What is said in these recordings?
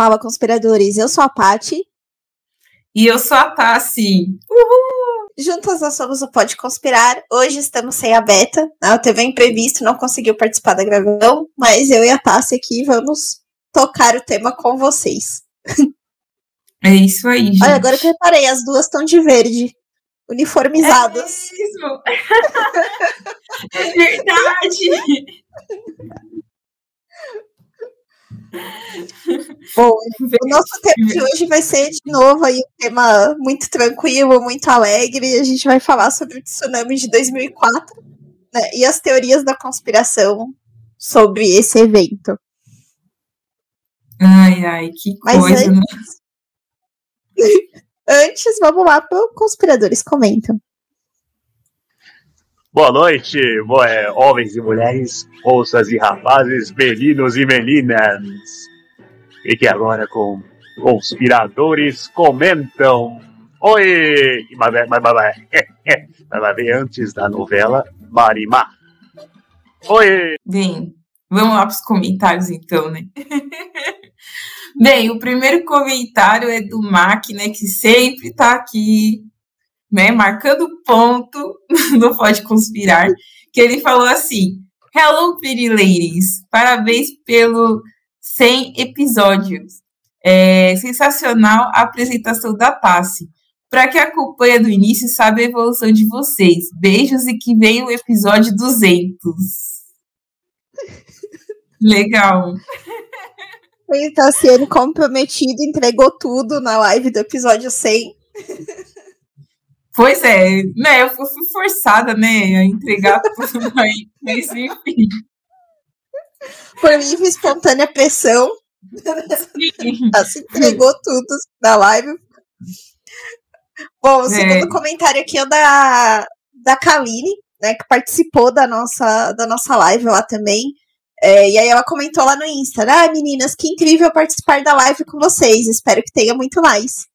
Fala, conspiradores. Eu sou a Pati. E eu sou a Tassi. Uhul! Juntas nós somos o Pode Conspirar. Hoje estamos sem a Beta. Ela teve um imprevisto, não conseguiu participar da gravação, mas eu e a Tassi aqui vamos tocar o tema com vocês. É isso aí, gente. Olha, agora que eu reparei, as duas estão de verde. Uniformizadas. É isso. é verdade. Bom, o nosso tema de hoje vai ser de novo aí um tema muito tranquilo, muito alegre. A gente vai falar sobre o tsunami de 2004 né, e as teorias da conspiração sobre esse evento. Ai, ai, que Mas coisa. né? antes, antes, vamos lá para Conspiradores Comentam. Boa noite, bo- é, homens e mulheres, moças e rapazes, meninos e meninas. Fique agora com Conspiradores Comentam. Oi! Mas, mas, mas, mas, mas ver antes da novela Marimar. Oi! Bem, vamos lá para os comentários então, né? Bem, o primeiro comentário é do Mac, né, que sempre tá aqui, né, marcando ponto no Pode Conspirar, que ele falou assim: Hello, pretty ladies, parabéns pelo 100 episódios. É sensacional a apresentação da Tassi. Para quem acompanha do início, sabe a evolução de vocês. Beijos e que venha o episódio 200. Legal. Ele tá sendo comprometido, entregou tudo na live do episódio 100. Pois é, né? Eu fui forçada, né, a entregar tudo aí, mas enfim. Por livre espontânea pressão, Sim. ela se entregou tudo na live. Bom, o É. segundo comentário aqui é da, da Kaline, né, que participou da nossa, da nossa live lá também. É, e aí ela comentou lá no Insta, ah, meninas, que incrível participar da live com vocês, espero que tenha muito mais.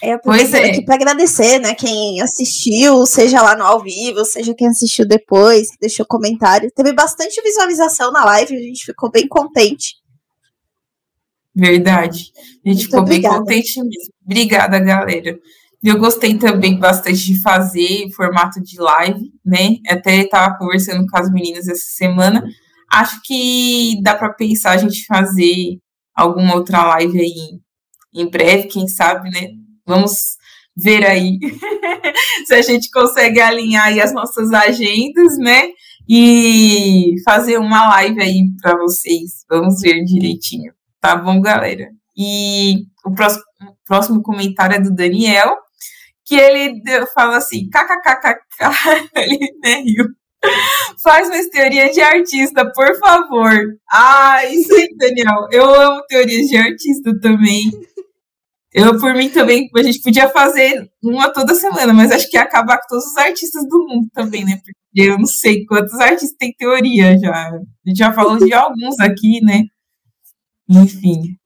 É, Pois é. aqui para agradecer, né, quem assistiu, seja lá no ao vivo, seja quem assistiu depois, deixou comentário. Teve bastante visualização na live, a gente ficou bem contente. Verdade. A gente Muito ficou bem obrigada. contente mesmo. Obrigada, galera. Eu gostei também bastante de fazer formato de live, né? Até estava conversando com as meninas essa semana. Acho que dá para pensar a gente fazer alguma outra live aí em breve, quem sabe, né? Vamos ver aí se a gente consegue alinhar as nossas agendas, né? E fazer uma live aí para vocês. Vamos ver direitinho. Tá bom, galera? E o próximo, próximo comentário é do Daniel, que ele deu- fala assim, kkkk, ele né, riu. Faz uma teoria de artista, por favor. Ah, isso aí, Daniel. Eu amo teorias de artista também. Eu, por mim, também, a gente podia fazer uma toda semana, mas acho que ia acabar com todos os artistas do mundo também, né? Porque eu não sei quantos artistas têm teoria já. A gente já falou de alguns aqui, né? Enfim.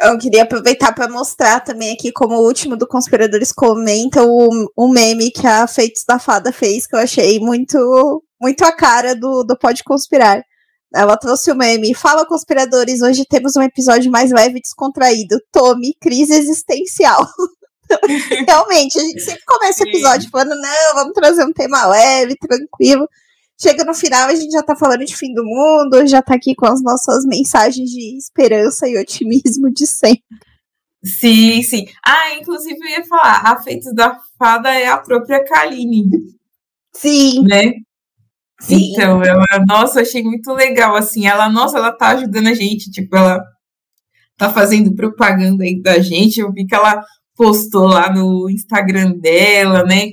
Eu queria aproveitar para mostrar também aqui, como o último do Conspiradores comenta, o, o meme que a Feitos da Fada fez, que eu achei muito, muito a cara do, do Pode Conspirar. Ela trouxe o meme. Fala, conspiradores, hoje temos um episódio mais leve e descontraído. Tome, crise existencial. Realmente, a gente sempre começa o episódio falando, não, vamos trazer um tema leve, tranquilo. Chega no final, a gente já tá falando de fim do mundo, já tá aqui com as nossas mensagens de esperança e otimismo de sempre. Sim, sim. Ah, inclusive eu ia falar, a Feitos da Fada é a própria Kaline, Sim, né? Sim. Então, ela, nossa, achei muito legal, assim, ela, nossa, ela tá ajudando a gente, tipo, ela tá fazendo propaganda aí da gente, eu vi que ela postou lá no Instagram dela, né,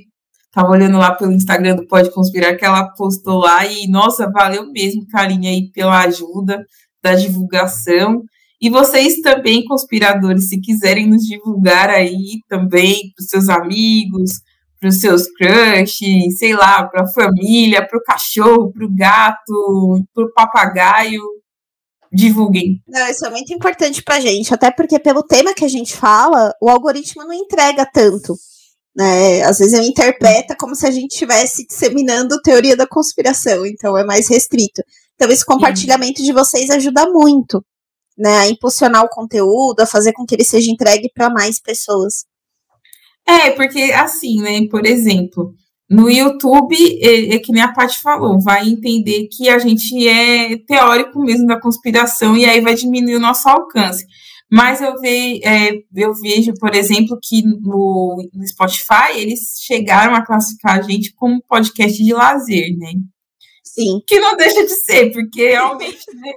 tava olhando lá pelo Instagram do Pode Conspirar, que ela postou lá, e, nossa, valeu mesmo, Kaline, aí, pela ajuda da divulgação, e vocês também, conspiradores, se quiserem nos divulgar aí também para os seus amigos, para os seus crushes, sei lá, para a família, para o cachorro, para o gato, para o papagaio, divulguem. Não, isso é muito importante pra gente, até porque pelo tema que a gente fala, o algoritmo não entrega tanto. Né? Às vezes ele interpreta como se a gente estivesse disseminando teoria da conspiração, então é mais restrito. Então esse compartilhamento de vocês ajuda muito. né, a impulsionar o conteúdo, a fazer com que ele seja entregue para mais pessoas. É, porque assim, né, por exemplo, no YouTube, é, é, que nem a Paty falou, vai entender que a gente é teórico mesmo da conspiração e aí vai diminuir o nosso alcance. Mas eu, ve, é, eu vejo, por exemplo, que no, no, Spotify eles chegaram a classificar a gente como podcast de lazer, né? Sim. Que não deixa de ser, porque realmente, né?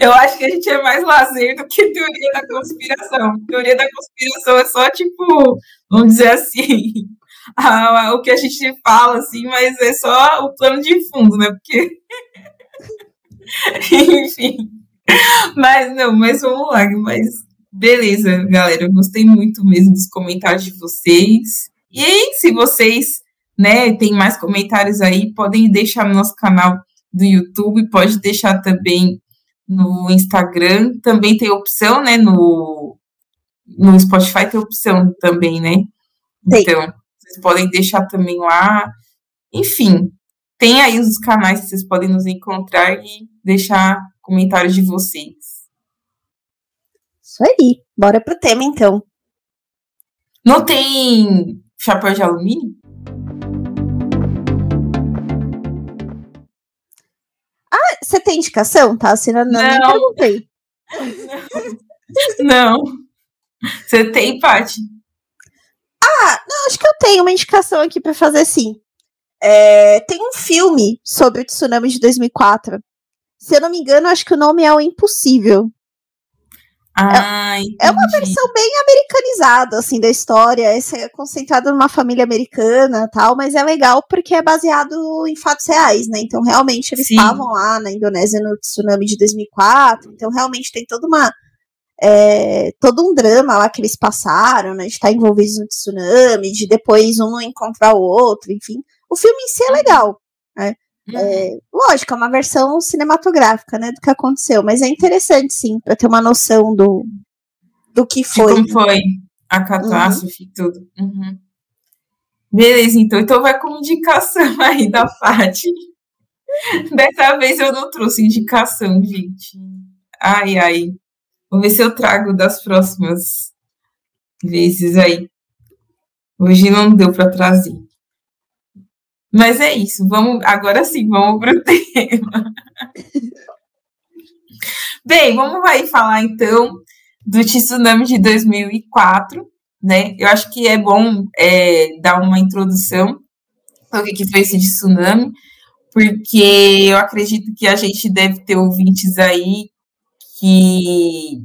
Eu acho que a gente é mais lazer do que teoria da conspiração. Teoria da conspiração é só, tipo, vamos dizer assim, a, a, o que a gente fala, assim, mas é só o plano de fundo, né? Porque. Enfim. Mas não, mas vamos lá. Mas beleza, galera. Eu gostei muito mesmo dos comentários de vocês. E aí, se vocês né, tem mais comentários aí, podem deixar no nosso canal do YouTube, pode deixar também no Instagram, também tem opção, né, no, no Spotify tem opção também, né? Sim. Então, vocês podem deixar também lá. Enfim, tem aí os canais que vocês podem nos encontrar e deixar comentários de vocês. Isso aí. Bora pro tema, então. Não tem chapéu de alumínio? Ah, você tem indicação? Tá assinando? Não, nem perguntei. Não. Você tem, Paty? Ah, não, acho que eu tenho uma indicação aqui para fazer sim. É, tem um filme sobre o tsunami de 2004 se eu não me engano, acho que o nome é O Impossível. Ah, é, é, uma versão bem americanizada, assim, da história. Esse é concentrado numa família americana tal, mas é legal porque é baseado em fatos reais, né? Então, realmente, eles Sim. estavam lá na Indonésia no tsunami de 2004. Então, realmente, tem toda uma. É, todo um drama lá que eles passaram, né? De estar envolvidos no tsunami, de depois um encontrar o outro, enfim. O filme em si é uhum. legal, né? Uhum. É, lógico, é uma versão cinematográfica, né, do que aconteceu, mas é interessante, sim, para ter uma noção do, do que foi. De como foi a catástrofe e tudo. Uhum. Beleza, então. Então vai com indicação aí da Fati. Dessa vez eu não trouxe indicação, gente. Ai, ai. Vou ver se eu trago das próximas vezes aí. Hoje não deu para trazer. Mas é isso, vamos agora sim, vamos para o tema. Bem, vamos aí falar então do tsunami de 2004, né? Eu acho que é bom é, dar uma introdução sobre o que foi esse tsunami, porque eu acredito que a gente deve ter ouvintes aí que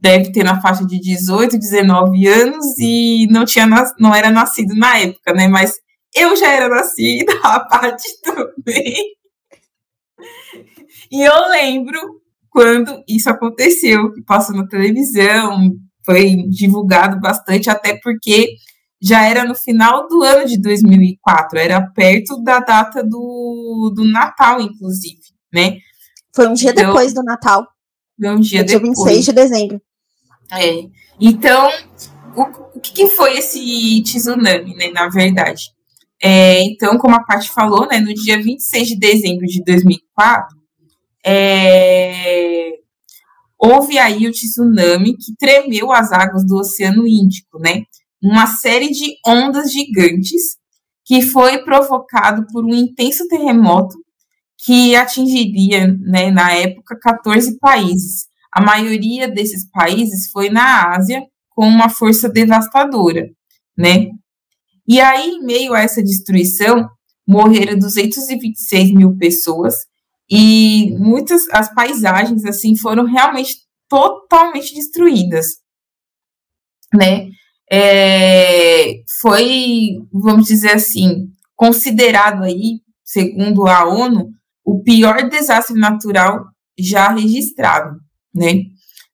deve ter na faixa de 18, 19 anos e não tinha não era nascido na época, né? Mas eu já era nascida, a parte também. E eu lembro quando isso aconteceu, que passou na televisão, foi divulgado bastante, até porque já era no final do ano de 2004, era perto da data do, do Natal, inclusive, né? Foi um dia então, depois do Natal. Foi um dia depois. Dia 26 de dezembro. É. Então, o, o que, que foi esse tsunami, né, na verdade? É, então, como a Paty falou, né, no dia 26 de dezembro de 2004, é, houve aí o tsunami que tremeu as águas do Oceano Índico, né? Uma série de ondas gigantes que foi provocado por um intenso terremoto que atingiria, né, na época, 14 países. A maioria desses países foi na Ásia, com uma força devastadora, né? E aí, em meio a essa destruição, morreram 226 mil pessoas e muitas as paisagens assim foram realmente totalmente destruídas, né? É, foi, vamos dizer assim, considerado aí, segundo a ONU, o pior desastre natural já registrado, né?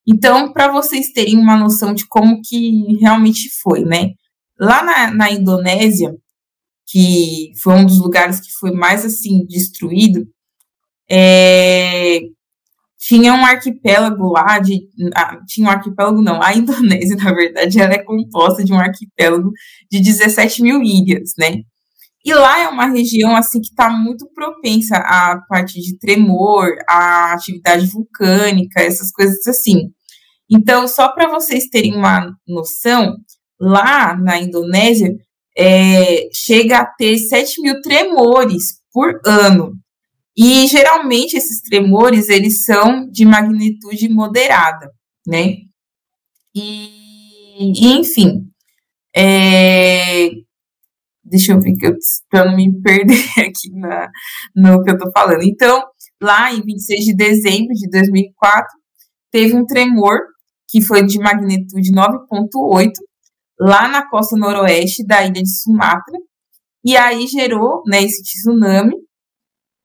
Então, para vocês terem uma noção de como que realmente foi, né? Lá na, na Indonésia, que foi um dos lugares que foi mais assim destruído, é, tinha um arquipélago lá de. Ah, tinha um arquipélago, não. A Indonésia, na verdade, ela é composta de um arquipélago de 17 mil ilhas, né? E lá é uma região assim que está muito propensa à parte de tremor, à atividade vulcânica, essas coisas assim. Então, só para vocês terem uma noção, lá na Indonésia é, chega a ter 7 mil tremores por ano. E geralmente esses tremores eles são de magnitude moderada, né? E, e enfim, é, deixa eu ver que eu para não me perder aqui na, no que eu tô falando. Então, lá em 26 de dezembro de 2004, teve um tremor que foi de magnitude 9.8 lá na costa noroeste da ilha de Sumatra, e aí gerou né, esse tsunami.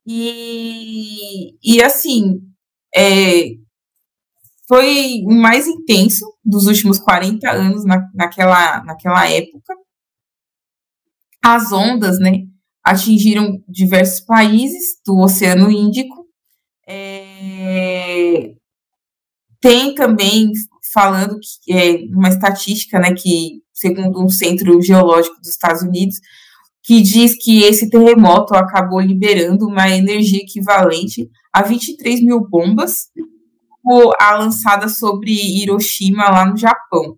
E, e assim, é, foi o mais intenso dos últimos 40 anos na, naquela, naquela época. As ondas, né, atingiram diversos países do Oceano Índico. É, tem também falando que é uma estatística, né, que segundo um centro geológico dos Estados Unidos, que diz que esse terremoto acabou liberando uma energia equivalente a 23 mil bombas a lançada sobre Hiroshima lá no Japão.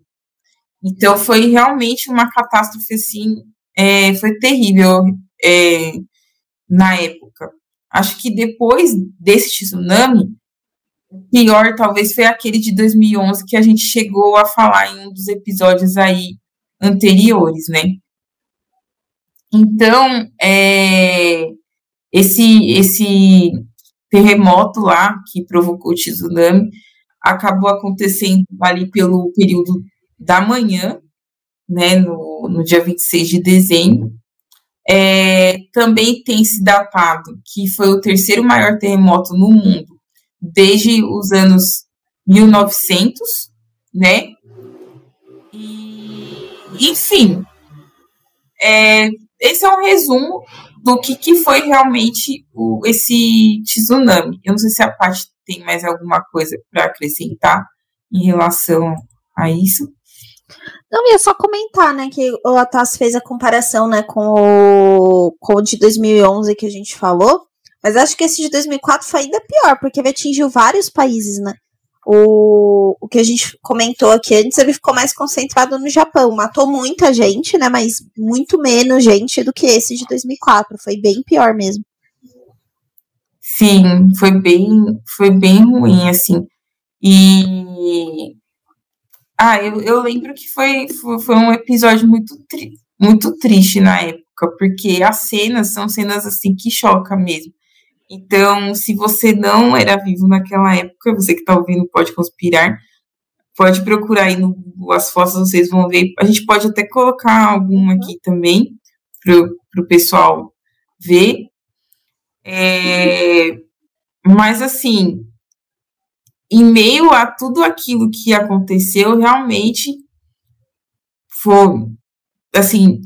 Então foi realmente uma catástrofe assim, é, foi terrível é, na época. Acho que depois desse tsunami, o pior talvez foi aquele de 2011 que a gente chegou a falar em um dos episódios aí anteriores, né? Então, é, esse, esse terremoto lá, que provocou o tsunami, acabou acontecendo ali pelo período da manhã, né, no, no dia 26 de dezembro. É, também tem se datado que foi o terceiro maior terremoto no mundo desde os anos 1900, né? Enfim, é, esse é um resumo do que, que foi realmente o, esse tsunami. Eu não sei se a parte tem mais alguma coisa para acrescentar em relação a isso. Não, ia só comentar, né, que o Atas fez a comparação, né, com o, com o de 2011 que a gente falou, mas acho que esse de 2004 foi ainda pior, porque ele atingiu vários países, né, o, o que a gente comentou aqui antes, ele ficou mais concentrado no Japão. Matou muita gente, né? Mas muito menos gente do que esse de 2004. Foi bem pior mesmo. Sim, foi bem, foi bem ruim, assim. E. Ah, eu, eu lembro que foi, foi, foi um episódio muito, tri, muito triste na época, porque as cenas são cenas assim que chocam mesmo. Então, se você não era vivo naquela época, você que está ouvindo pode conspirar, pode procurar aí no, as fotos, vocês vão ver. A gente pode até colocar alguma aqui também, para o pessoal ver. É, mas, assim, em meio a tudo aquilo que aconteceu, realmente foi, assim,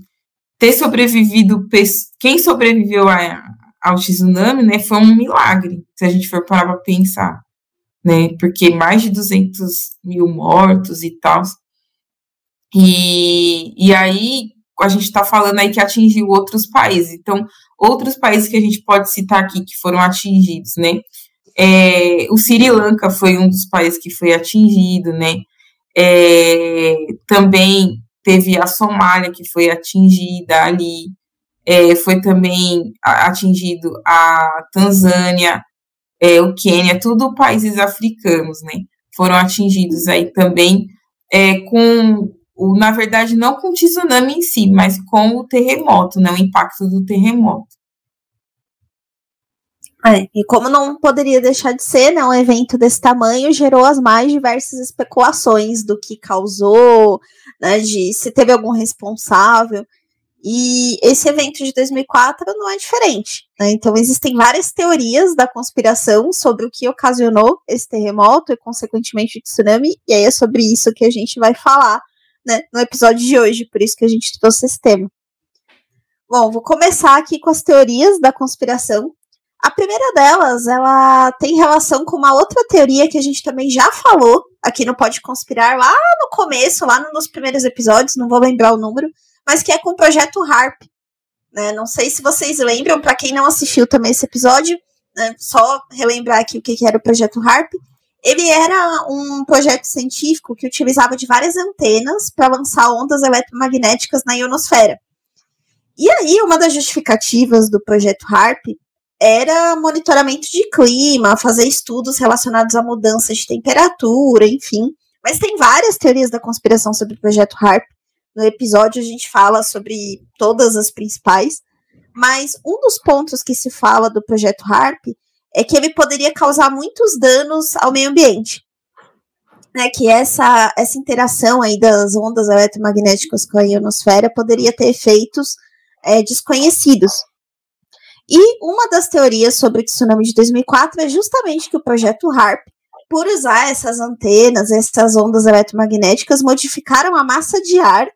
ter sobrevivido, quem sobreviveu a, ao tsunami, né, foi um milagre, se a gente for parar para pensar, né, porque mais de 200 mil mortos e tal, e, e aí a gente está falando aí que atingiu outros países, então, outros países que a gente pode citar aqui que foram atingidos, né, é, o Sri Lanka foi um dos países que foi atingido, né, é, também teve a Somália que foi atingida ali, é, foi também atingido a Tanzânia, é, o Quênia, tudo países africanos, né? Foram atingidos aí também é, com, o, na verdade, não com o tsunami em si, mas com o terremoto, né? O impacto do terremoto. É, e como não poderia deixar de ser, né, um evento desse tamanho gerou as mais diversas especulações do que causou, né, de se teve algum responsável. E esse evento de 2004 não é diferente. Né? Então, existem várias teorias da conspiração sobre o que ocasionou esse terremoto e, consequentemente, o tsunami. E aí é sobre isso que a gente vai falar né, no episódio de hoje, por isso que a gente trouxe esse tema. Bom, vou começar aqui com as teorias da conspiração. A primeira delas, ela tem relação com uma outra teoria que a gente também já falou aqui no Pode Conspirar, lá no começo, lá nos primeiros episódios, não vou lembrar o número, mas que é com o projeto HARP. Né? Não sei se vocês lembram, para quem não assistiu também esse episódio, né, só relembrar aqui o que, era o projeto HARP. Ele era um projeto científico que utilizava de várias antenas para lançar ondas eletromagnéticas na ionosfera. E aí, uma das justificativas do projeto HARP era monitoramento de clima, fazer estudos relacionados à mudança de temperatura, enfim. Mas tem várias teorias da conspiração sobre o projeto HARP. No episódio a gente fala sobre todas as principais. Mas um dos pontos que se fala do projeto HARP é que ele poderia causar muitos danos ao meio ambiente. Né, que essa, essa interação aí das ondas eletromagnéticas com a ionosfera poderia ter efeitos é, desconhecidos. E uma das teorias sobre o tsunami de 2004 é justamente que o projeto HARP, por usar essas antenas, essas ondas eletromagnéticas, modificaram a massa de ar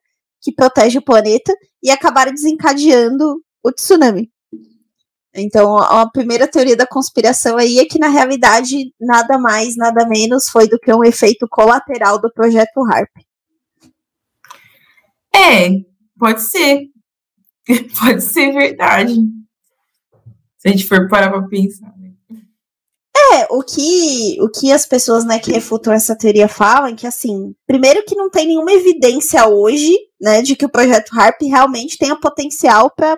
que protege o planeta e acabaram desencadeando o tsunami. Então, a primeira teoria da conspiração aí é que, na realidade, nada mais, nada menos foi do que um efeito colateral do projeto HARP. É, pode ser. pode ser verdade. Se a gente for parar pra pensar. Né? É, o que, o que as pessoas né, que refutam essa teoria falam é que, assim, primeiro que não tem nenhuma evidência hoje, né, de que o projeto HARP realmente tenha potencial para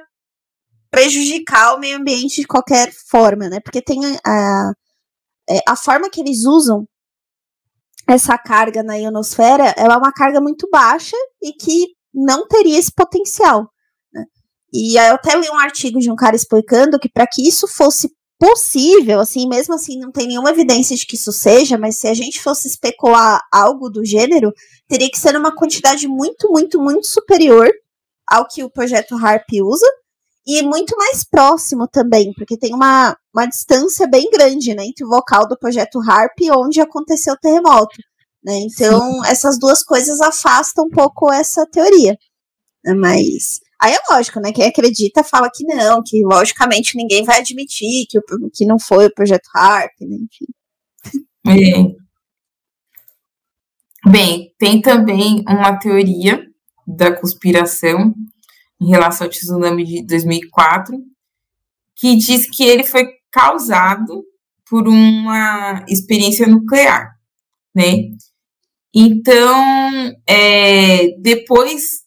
prejudicar o meio ambiente de qualquer forma, né, porque tem a, é, a forma que eles usam essa carga na ionosfera, ela é uma carga muito baixa e que não teria esse potencial. E aí eu até li um artigo de um cara explicando que para que isso fosse possível, assim, mesmo assim não tem nenhuma evidência de que isso seja, mas se a gente fosse especular algo do gênero, teria que ser uma quantidade muito, muito, muito superior ao que o projeto HARP usa e muito mais próximo também, porque tem uma, uma distância bem grande, né, entre o local do projeto HARP e onde aconteceu o terremoto, né, então Sim. essas duas coisas afastam um pouco essa teoria, né, mas Aí é lógico, né? Quem acredita fala que não, que logicamente ninguém vai admitir que, que não foi o projeto HARP, né? Enfim. É. Bem, tem também uma teoria da conspiração em relação ao tsunami de 2004, que diz que ele foi causado por uma experiência nuclear, né? Então, é, depois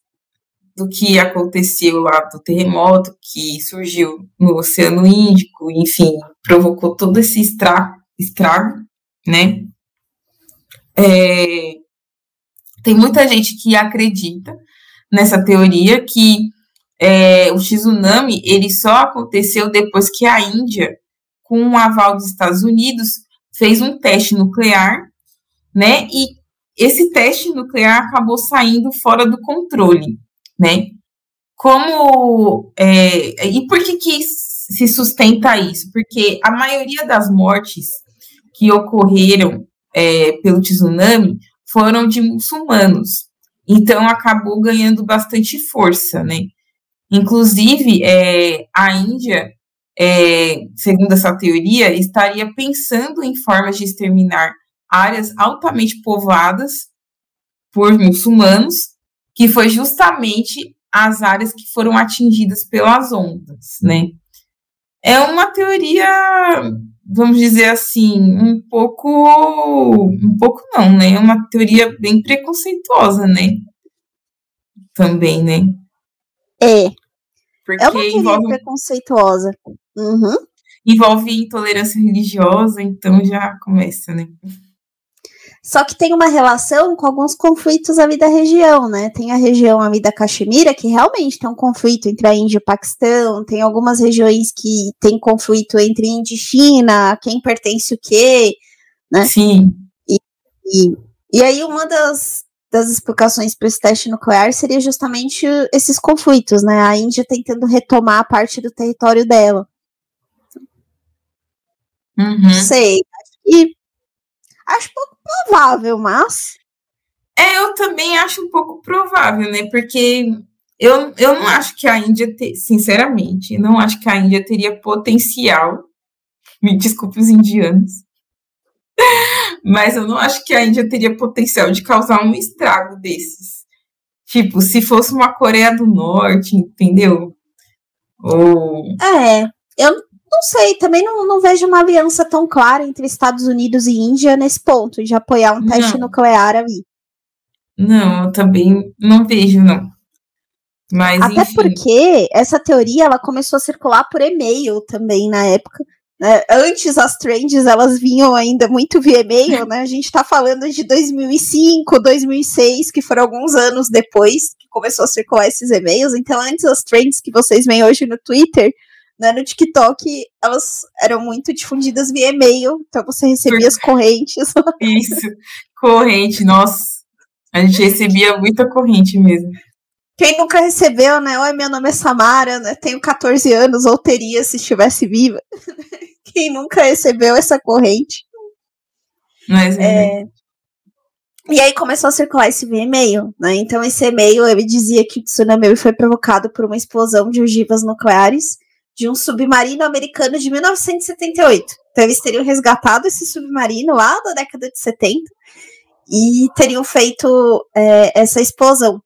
do que aconteceu lá do terremoto que surgiu no Oceano Índico, enfim, provocou todo esse estrago, né? É, tem muita gente que acredita nessa teoria que é, o tsunami ele só aconteceu depois que a Índia, com o aval dos Estados Unidos, fez um teste nuclear, né? E esse teste nuclear acabou saindo fora do controle né? Como é, e por que que se sustenta isso? Porque a maioria das mortes que ocorreram é, pelo tsunami foram de muçulmanos, então acabou ganhando bastante força, né? Inclusive, é, a Índia, é, segundo essa teoria, estaria pensando em formas de exterminar áreas altamente povoadas por muçulmanos que foi justamente as áreas que foram atingidas pelas ondas, né? É uma teoria, vamos dizer assim, um pouco, um pouco não, né? É uma teoria bem preconceituosa, né? Também, né? É. Porque é uma teoria envolve, preconceituosa. Uhum. Envolve intolerância religiosa, então já começa, né? Só que tem uma relação com alguns conflitos ali da região, né? Tem a região ali da Caxemira, que realmente tem um conflito entre a Índia e o Paquistão, tem algumas regiões que tem conflito entre Índia e China, quem pertence o quê, né? Sim. E, e, e aí uma das, das explicações para esse teste nuclear seria justamente esses conflitos, né? A Índia tentando retomar parte do território dela. Uhum. Sei. E acho pouco provável, mas. É, eu também acho um pouco provável, né? Porque eu, eu não acho que a Índia, te, sinceramente, não acho que a Índia teria potencial. Me desculpe os indianos. Mas eu não acho que a Índia teria potencial de causar um estrago desses. Tipo, se fosse uma Coreia do Norte, entendeu? Ou... É, eu não sei, também não, não vejo uma aliança tão clara entre Estados Unidos e Índia nesse ponto, de apoiar um teste não. nuclear ali. Não, eu também não vejo, não. Mas, Até enfim. porque essa teoria ela começou a circular por e-mail também na época. Né? Antes as trends elas vinham ainda muito via e-mail, né? A gente está falando de 2005, 2006, que foram alguns anos depois que começou a circular esses e-mails. Então antes as trends que vocês veem hoje no Twitter, né, no TikTok, elas eram muito difundidas via e-mail. Então você recebia as correntes. Isso, corrente, nossa. A gente recebia muita corrente mesmo. Quem nunca recebeu, né? Oi, meu nome é Samara, né? Tenho 14 anos, ou teria se estivesse viva. Quem nunca recebeu essa corrente? Mas, é... E aí começou a circular esse e-mail, né? Então esse e-mail ele dizia que o tsunami foi provocado por uma explosão de ogivas nucleares de um submarino americano de 1978. Então eles teriam resgatado esse submarino lá da década de 70 e teriam feito é, essa explosão.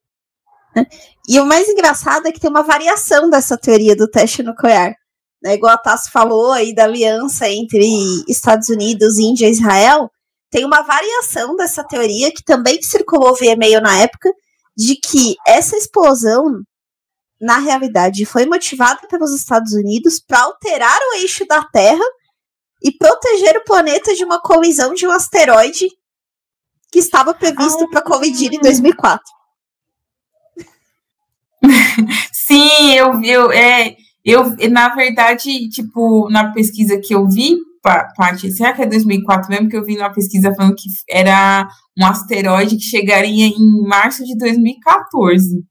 Né? E o mais engraçado é que tem uma variação dessa teoria do teste nuclear. Né? Igual a Tassi falou aí da aliança entre Estados Unidos, Índia e Israel, tem uma variação dessa teoria que também circulou via e-mail na época, de que essa explosão, na realidade, foi motivada pelos Estados Unidos para alterar o eixo da Terra e proteger o planeta de uma colisão de um asteroide que estava previsto para colidir em 2004. Sim, eu vi, eu, é, eu, na verdade, tipo, na pesquisa que eu vi, parte, será que é 2004 mesmo que eu vi numa pesquisa falando que era um asteroide que chegaria em março de 2014.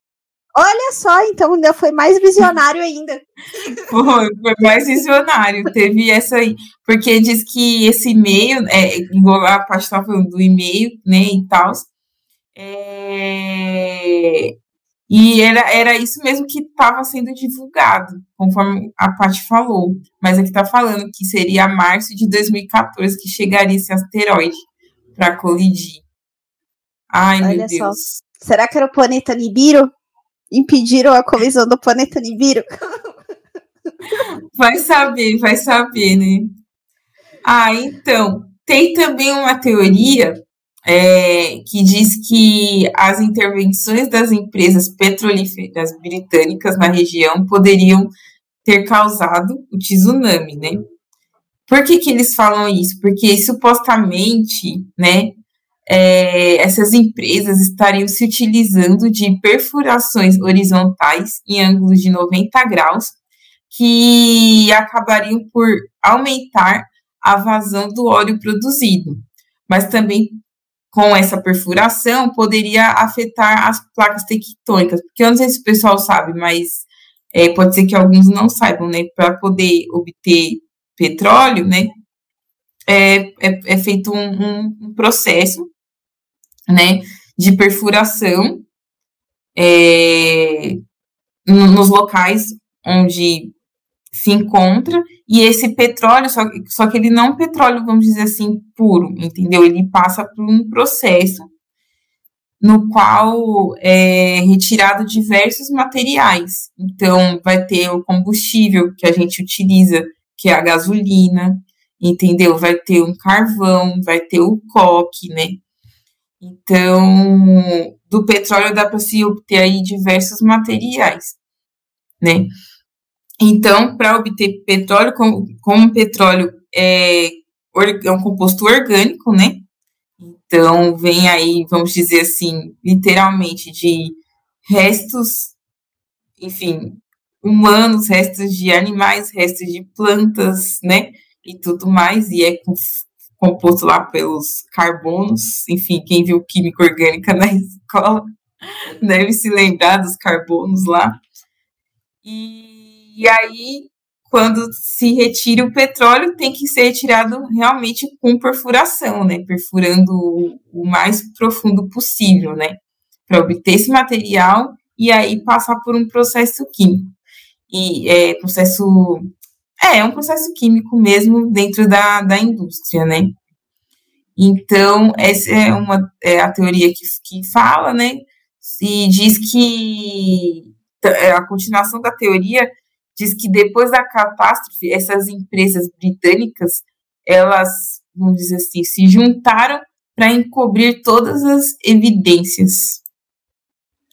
Olha só, então ainda foi mais visionário ainda. Foi, foi mais visionário. Teve essa aí. Porque diz que esse e-mail, é, igual a parte estava falando do e-mail, né, e tal. É, e era, era isso mesmo que estava sendo divulgado, conforme a Paty falou. Mas aqui está falando que seria março de 2014 que chegaria esse asteroide para colidir. Ai, Olha meu Deus. Só. Será que era o planeta Nibiru? Impediram a colisão do planeta Nibiru? Vai saber, vai saber, né? Ah, então, tem também uma teoria é, que diz que as intervenções das empresas petrolíferas britânicas na região poderiam ter causado o tsunami, né? Por que, que eles falam isso? Porque supostamente, né, é, essas empresas estariam se utilizando de perfurações horizontais em ângulos de 90 graus, que acabariam por aumentar a vazão do óleo produzido, mas também com essa perfuração poderia afetar as placas tectônicas, porque eu não sei se o pessoal sabe, mas é, pode ser que alguns não saibam, né? Para poder obter petróleo, né? É, é, é feito um, um, um, processo, né? De perfuração é, nos locais onde se encontra, e esse petróleo, só, só que ele não é um petróleo, vamos dizer assim, puro, entendeu? Ele passa por um processo no qual é retirado diversos materiais. Então, vai ter o combustível que a gente utiliza, que é a gasolina, entendeu? Vai ter um carvão, vai ter o coque, né? Então, do petróleo dá para se obter aí diversos materiais, né? Então, para obter petróleo, como, como petróleo é, é um composto orgânico, né? Então, vem aí, vamos dizer assim, literalmente, de restos, enfim, humanos, restos de animais, restos de plantas, né? E tudo mais, e é composto lá pelos carbonos, enfim, quem viu química orgânica na escola deve se lembrar dos carbonos lá. E e aí, quando se retira o petróleo, tem que ser retirado realmente com perfuração, né? Perfurando o mais profundo possível, né? Para obter esse material e aí passar por um processo químico. E é processo. É, é um processo químico mesmo dentro da, da indústria, né? Então, essa é uma é a teoria que, que fala, né? E diz que é, a continuação da teoria diz que depois da catástrofe, essas empresas britânicas, elas, vamos dizer assim, se juntaram para encobrir todas as evidências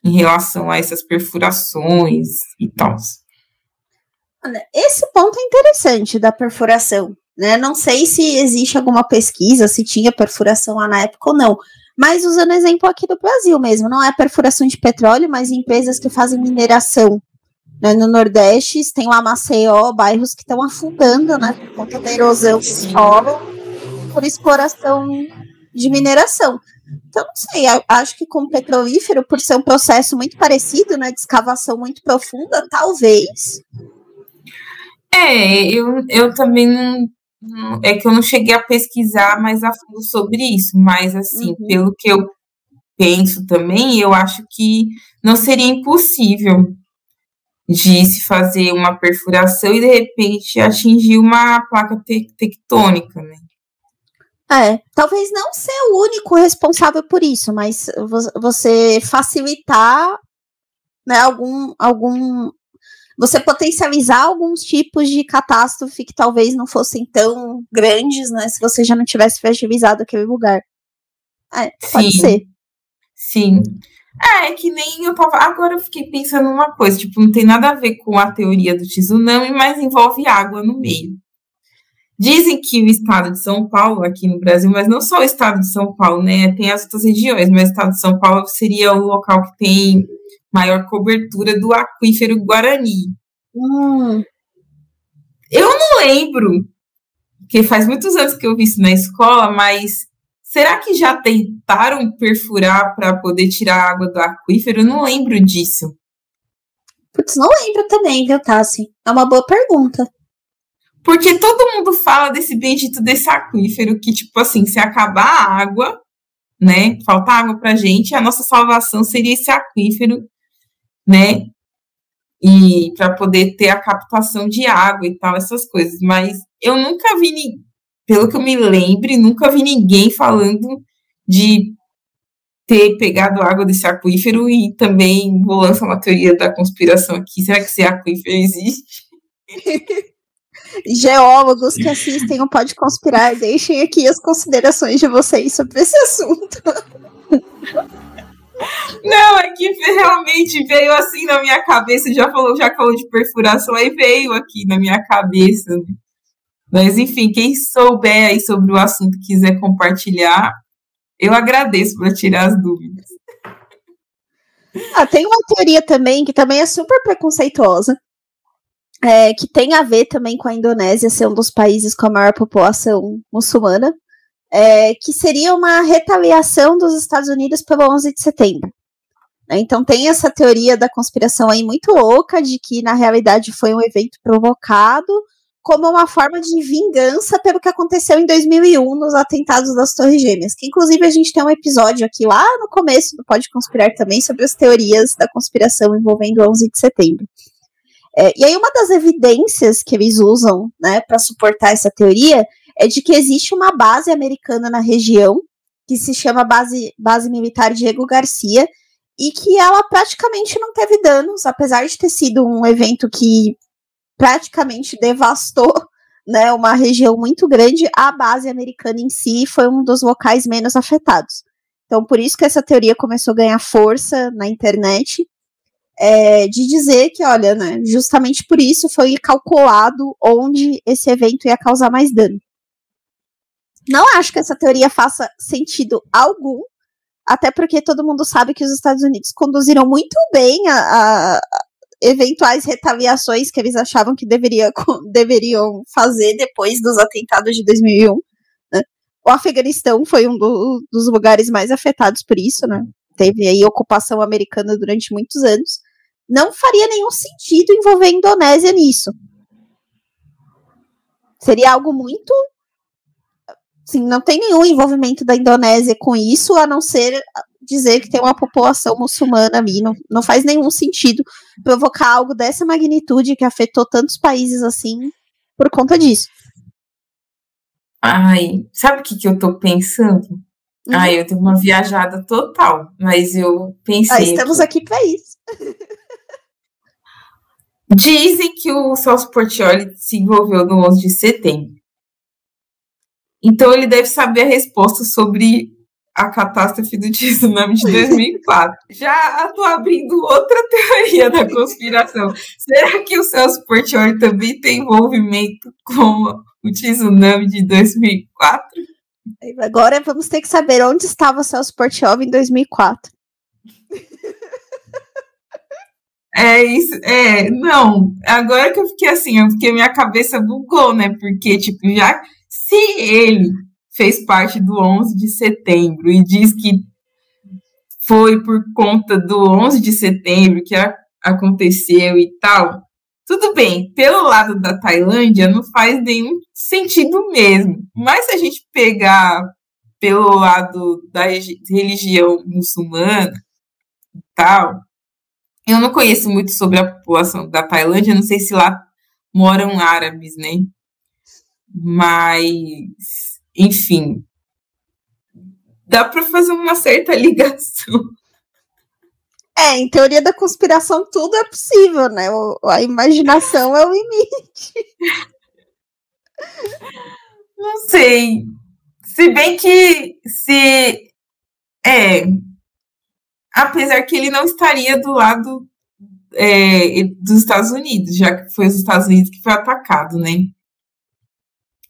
em relação a essas perfurações e tal. Esse ponto é interessante da perfuração. Né? Não sei se existe alguma pesquisa, se tinha perfuração lá na época ou não. Mas usando exemplo aqui do Brasil mesmo, não é perfuração de petróleo, mas empresas que fazem mineração né, no Nordeste, tem lá Maceió, bairros que estão afundando, né, por conta da erosão do solo, por exploração de mineração. Então, não sei, acho que com petrolífero, por ser um processo muito parecido, né, de escavação muito profunda, talvez. É, eu, eu também não, é que eu não cheguei a pesquisar mais a fundo sobre isso, mas assim, uhum. pelo que eu penso também, eu acho que não seria impossível de se fazer uma perfuração e de repente atingir uma placa te tectônica, né? É, talvez não ser o único responsável por isso, mas você facilitar né, algum, algum você potencializar alguns tipos de catástrofe que talvez não fossem tão grandes, né? Se você já não tivesse fragilizado aquele lugar. É, pode Sim. ser. Sim. É, é, que nem eu tava. Agora eu fiquei pensando numa coisa, tipo, não tem nada a ver com a teoria do tsunami, mas envolve água no meio. Dizem que o estado de São Paulo, aqui no Brasil, mas não só o estado de São Paulo, né? Tem as outras regiões, mas o estado de São Paulo seria o local que tem maior cobertura do aquífero Guarani. Hum. Eu não lembro, porque faz muitos anos que eu vi isso na escola, mas será que já tentaram perfurar para poder tirar a água do aquífero? Eu não lembro disso. Putz, não lembro também, viu, Tassi? É uma boa pergunta. Porque todo mundo fala desse bendito desse aquífero, que, tipo assim, se acabar a água, né? Faltar água pra gente, a nossa salvação seria esse aquífero né? E para poder ter a captação de água e tal, essas coisas. Mas eu nunca vi, pelo que eu me lembre, nunca vi ninguém falando de ter pegado água desse aquífero e também vou lançar uma teoria da conspiração aqui. Será que esse aquífero existe? Geólogos que assistem o Pode Conspirar, deixem aqui as considerações de vocês sobre esse assunto. Não, é que realmente veio assim na minha cabeça, já falou, já falou de perfuração, aí veio aqui na minha cabeça. Né? Mas enfim, quem souber aí sobre o assunto quiser compartilhar, eu agradeço para tirar as dúvidas. Ah, tem uma teoria também que também é super preconceituosa, é, que tem a ver também com a Indonésia ser um dos países com a maior população muçulmana é, que seria uma retaliação dos Estados Unidos pelo 11 de setembro. Né, então tem essa teoria da conspiração aí muito louca de que na realidade foi um evento provocado como uma forma de vingança pelo que aconteceu em 2001 nos atentados das Torres Gêmeas, que inclusive a gente tem um episódio aqui lá no começo do Pode Conspirar também sobre as teorias da conspiração envolvendo o 11 de setembro. É, e aí uma das evidências que eles usam né, para suportar essa teoria é de que existe uma base americana na região, que se chama Base, base Militar Diego Garcia, e que ela praticamente não teve danos, apesar de ter sido um evento que praticamente devastou né, uma região muito grande, a base americana em si foi um dos locais menos afetados. Então, por isso que essa teoria começou a ganhar força na internet, é, de dizer que, olha, né, justamente por isso foi calculado onde esse evento ia causar mais dano. Não acho que essa teoria faça sentido algum, até porque todo mundo sabe que os Estados Unidos conduziram muito bem a, a eventuais retaliações que eles achavam que deveria, deveriam fazer depois dos atentados de 2001. Né? O Afeganistão foi um do, dos lugares mais afetados por isso, né? Teve aí ocupação americana durante muitos anos. Não faria nenhum sentido envolver a Indonésia nisso. Seria algo muito Sim, não tem nenhum envolvimento da Indonésia com isso, a não ser dizer que tem uma população muçulmana ali. Não, não faz nenhum sentido provocar algo dessa magnitude que afetou tantos países assim por conta disso. Ai, sabe o que, que eu tô pensando? Uhum. Ai, eu tenho uma viajada total, mas eu pensei. Ah, estamos aqui para isso. Dizem que o Celso Portioli se envolveu no 11 de setembro. Então ele deve saber a resposta sobre a catástrofe do tsunami de 2004. Já estou abrindo outra teoria da conspiração. Será que o Celso Portioli também tem envolvimento com o tsunami de 2004? Agora vamos ter que saber onde estava o Celso Portioli em 2004. É isso, é, não, agora que eu fiquei assim, eu fiquei, minha cabeça bugou, né, porque, tipo, já, se ele fez parte do 11 de setembro e diz que foi por conta do 11 de setembro que a, aconteceu e tal, tudo bem, pelo lado da Tailândia não faz nenhum sentido mesmo, mas se a gente pegar pelo lado da religião muçulmana e tal, eu não conheço muito sobre a população da Tailândia, não sei se lá moram árabes, né? Mas, enfim, dá para fazer uma certa ligação. É, em teoria da conspiração tudo é possível, né? A imaginação é o limite. Não sei. Se bem que se é, apesar que ele não estaria do lado é, dos Estados Unidos, já que foi os Estados Unidos que foi atacado, né?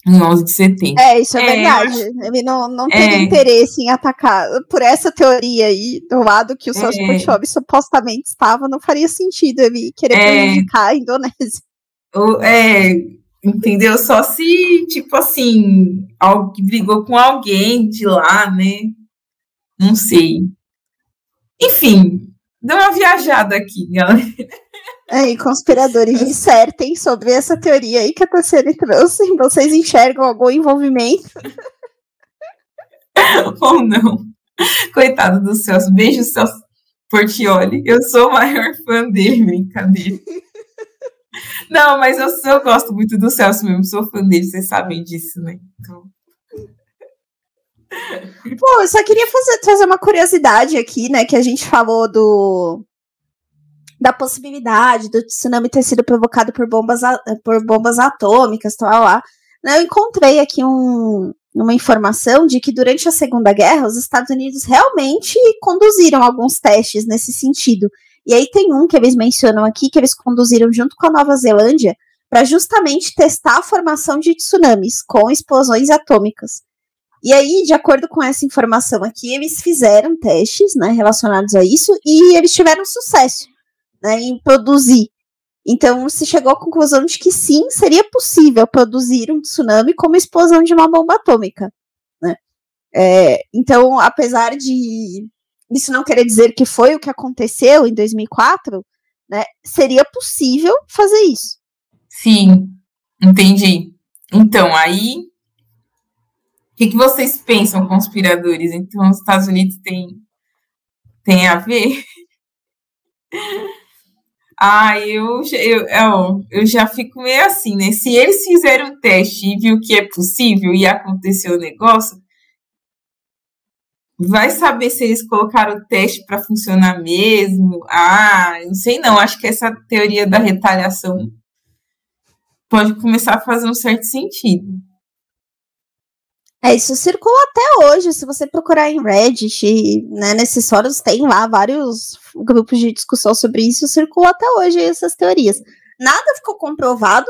Em 11 de setembro. É, isso é, é verdade. Acho... Ele não, não é... interesse em atacar. Por essa teoria aí, do lado que o Celso é... Supostamente estava, não faria sentido ele querer é... prejudicar a Indonésia. É, entendeu? Só se, tipo assim, alguém brigou com alguém de lá, né? Não sei. Enfim, deu uma viajada aqui, galera. É, e conspiradores dissertem sobre essa teoria aí que a Tassiane trouxe. Vocês enxergam algum envolvimento? Ou não. Coitado do Celso. Beijo, Celso Portioli. Eu sou o maior fã dele, brincadeira. Não, mas eu, eu gosto muito do Celso mesmo, sou fã dele, vocês sabem disso, né? Então... Pô, eu só queria fazer, trazer uma curiosidade aqui, né? Que a gente falou do da possibilidade do tsunami ter sido provocado por bombas, por bombas atômicas, tal lá. Né, eu encontrei aqui um, uma informação de que durante a Segunda Guerra os Estados Unidos realmente conduziram alguns testes nesse sentido. E aí tem um que eles mencionam aqui que eles conduziram junto com a Nova Zelândia para justamente testar a formação de tsunamis com explosões atômicas. E aí, de acordo com essa informação aqui, eles fizeram testes né, relacionados a isso e eles tiveram sucesso né, em produzir. Então, se chegou à conclusão de que sim, seria possível produzir um tsunami como explosão de uma bomba atômica. Né? É, então, apesar de isso não querer dizer que foi o que aconteceu em 2004, né, seria possível fazer isso. Sim, entendi. Então, aí que, que vocês pensam, conspiradores? Então, os Estados Unidos têm tem a ver? ah, eu, eu, eu, eu já fico meio assim, né? Se eles fizeram um teste e viu que é possível e aconteceu o negócio, vai saber se eles colocaram o teste para funcionar mesmo. Ah, não sei não. Acho que essa teoria da retaliação pode começar a fazer um certo sentido. É, isso circula até hoje. Se você procurar em Reddit, né, nesses fóruns tem lá vários grupos de discussão sobre isso, circula até hoje essas teorias. Nada ficou comprovado,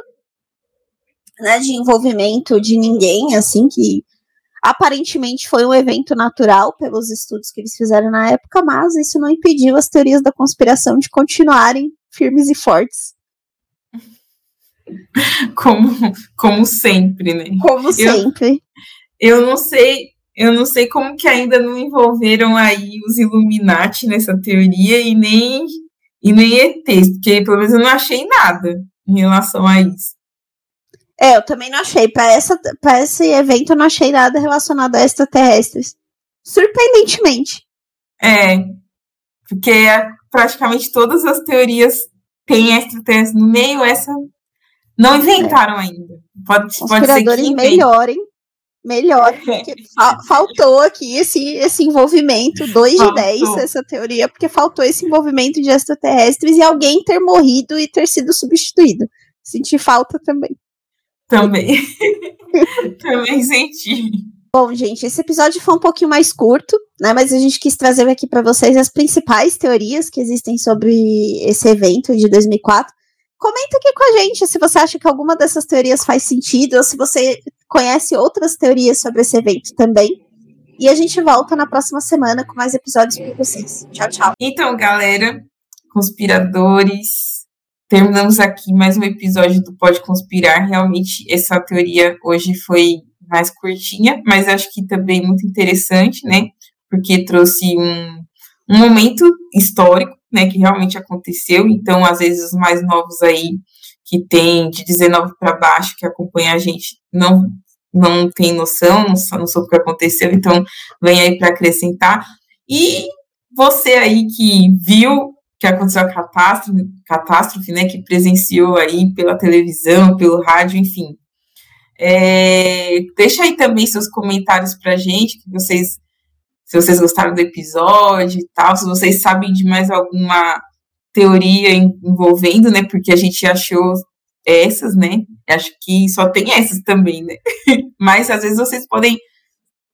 né, de envolvimento de ninguém, assim, que aparentemente foi um evento natural pelos estudos que eles fizeram na época, mas isso não impediu as teorias da conspiração de continuarem firmes e fortes. Como, como sempre, né? Como eu, sempre eu não sei, eu não sei como que ainda não envolveram aí os Illuminati nessa teoria e nem e nem ETs, porque pelo menos eu não achei nada em relação a isso. É, eu também não achei. Para esse evento eu não achei nada relacionado a extraterrestres. Surpreendentemente. É, porque é, praticamente todas as teorias têm extraterrestres no meio, essa não inventaram é. ainda. Pode, pode ser que melhorem melhor. Porque fa faltou aqui esse, esse envolvimento, 2 de 10, essa teoria, porque faltou esse envolvimento de extraterrestres e alguém ter morrido e ter sido substituído. Senti falta também. Também. também senti. Bom, gente, esse episódio foi um pouquinho mais curto, né? Mas a gente quis trazer aqui para vocês as principais teorias que existem sobre esse evento de 2004. Comenta aqui com a gente se você acha que alguma dessas teorias faz sentido ou se você conhece outras teorias sobre esse evento também. E a gente volta na próxima semana com mais episódios para vocês. Tchau, tchau. Então, galera, conspiradores, terminamos aqui mais um episódio do Pode Conspirar. Realmente, essa teoria hoje foi mais curtinha, mas acho que também muito interessante, né? Porque trouxe um, um momento histórico, né? Que realmente aconteceu. Então, às vezes, os mais novos aí, que tem de 19 para baixo, que acompanha a gente, não não tem noção, não, não soube o que aconteceu, então vem aí para acrescentar. E você aí que viu que aconteceu a catástrofe, catástrofe, né, que presenciou aí pela televisão, pelo rádio, enfim, é, deixa aí também seus comentários pra gente, que vocês, se vocês gostaram do episódio e tal, se vocês sabem de mais alguma teoria envolvendo, né? Porque a gente achou essas, né? Acho que só tem essas também, né? Mas às vezes vocês podem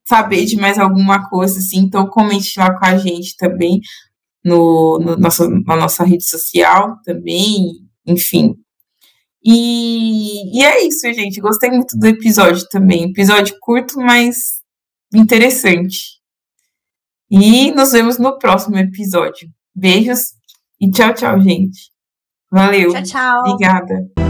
saber de mais alguma coisa, assim, então comente lá com a gente também no, no na nossa rede social também, enfim. E, e é isso, gente. Gostei muito do episódio também. Episódio curto, mas interessante. E nos vemos no próximo episódio. Beijos e tchau, tchau, gente. Valeu. Tchau, tchau. Obrigada.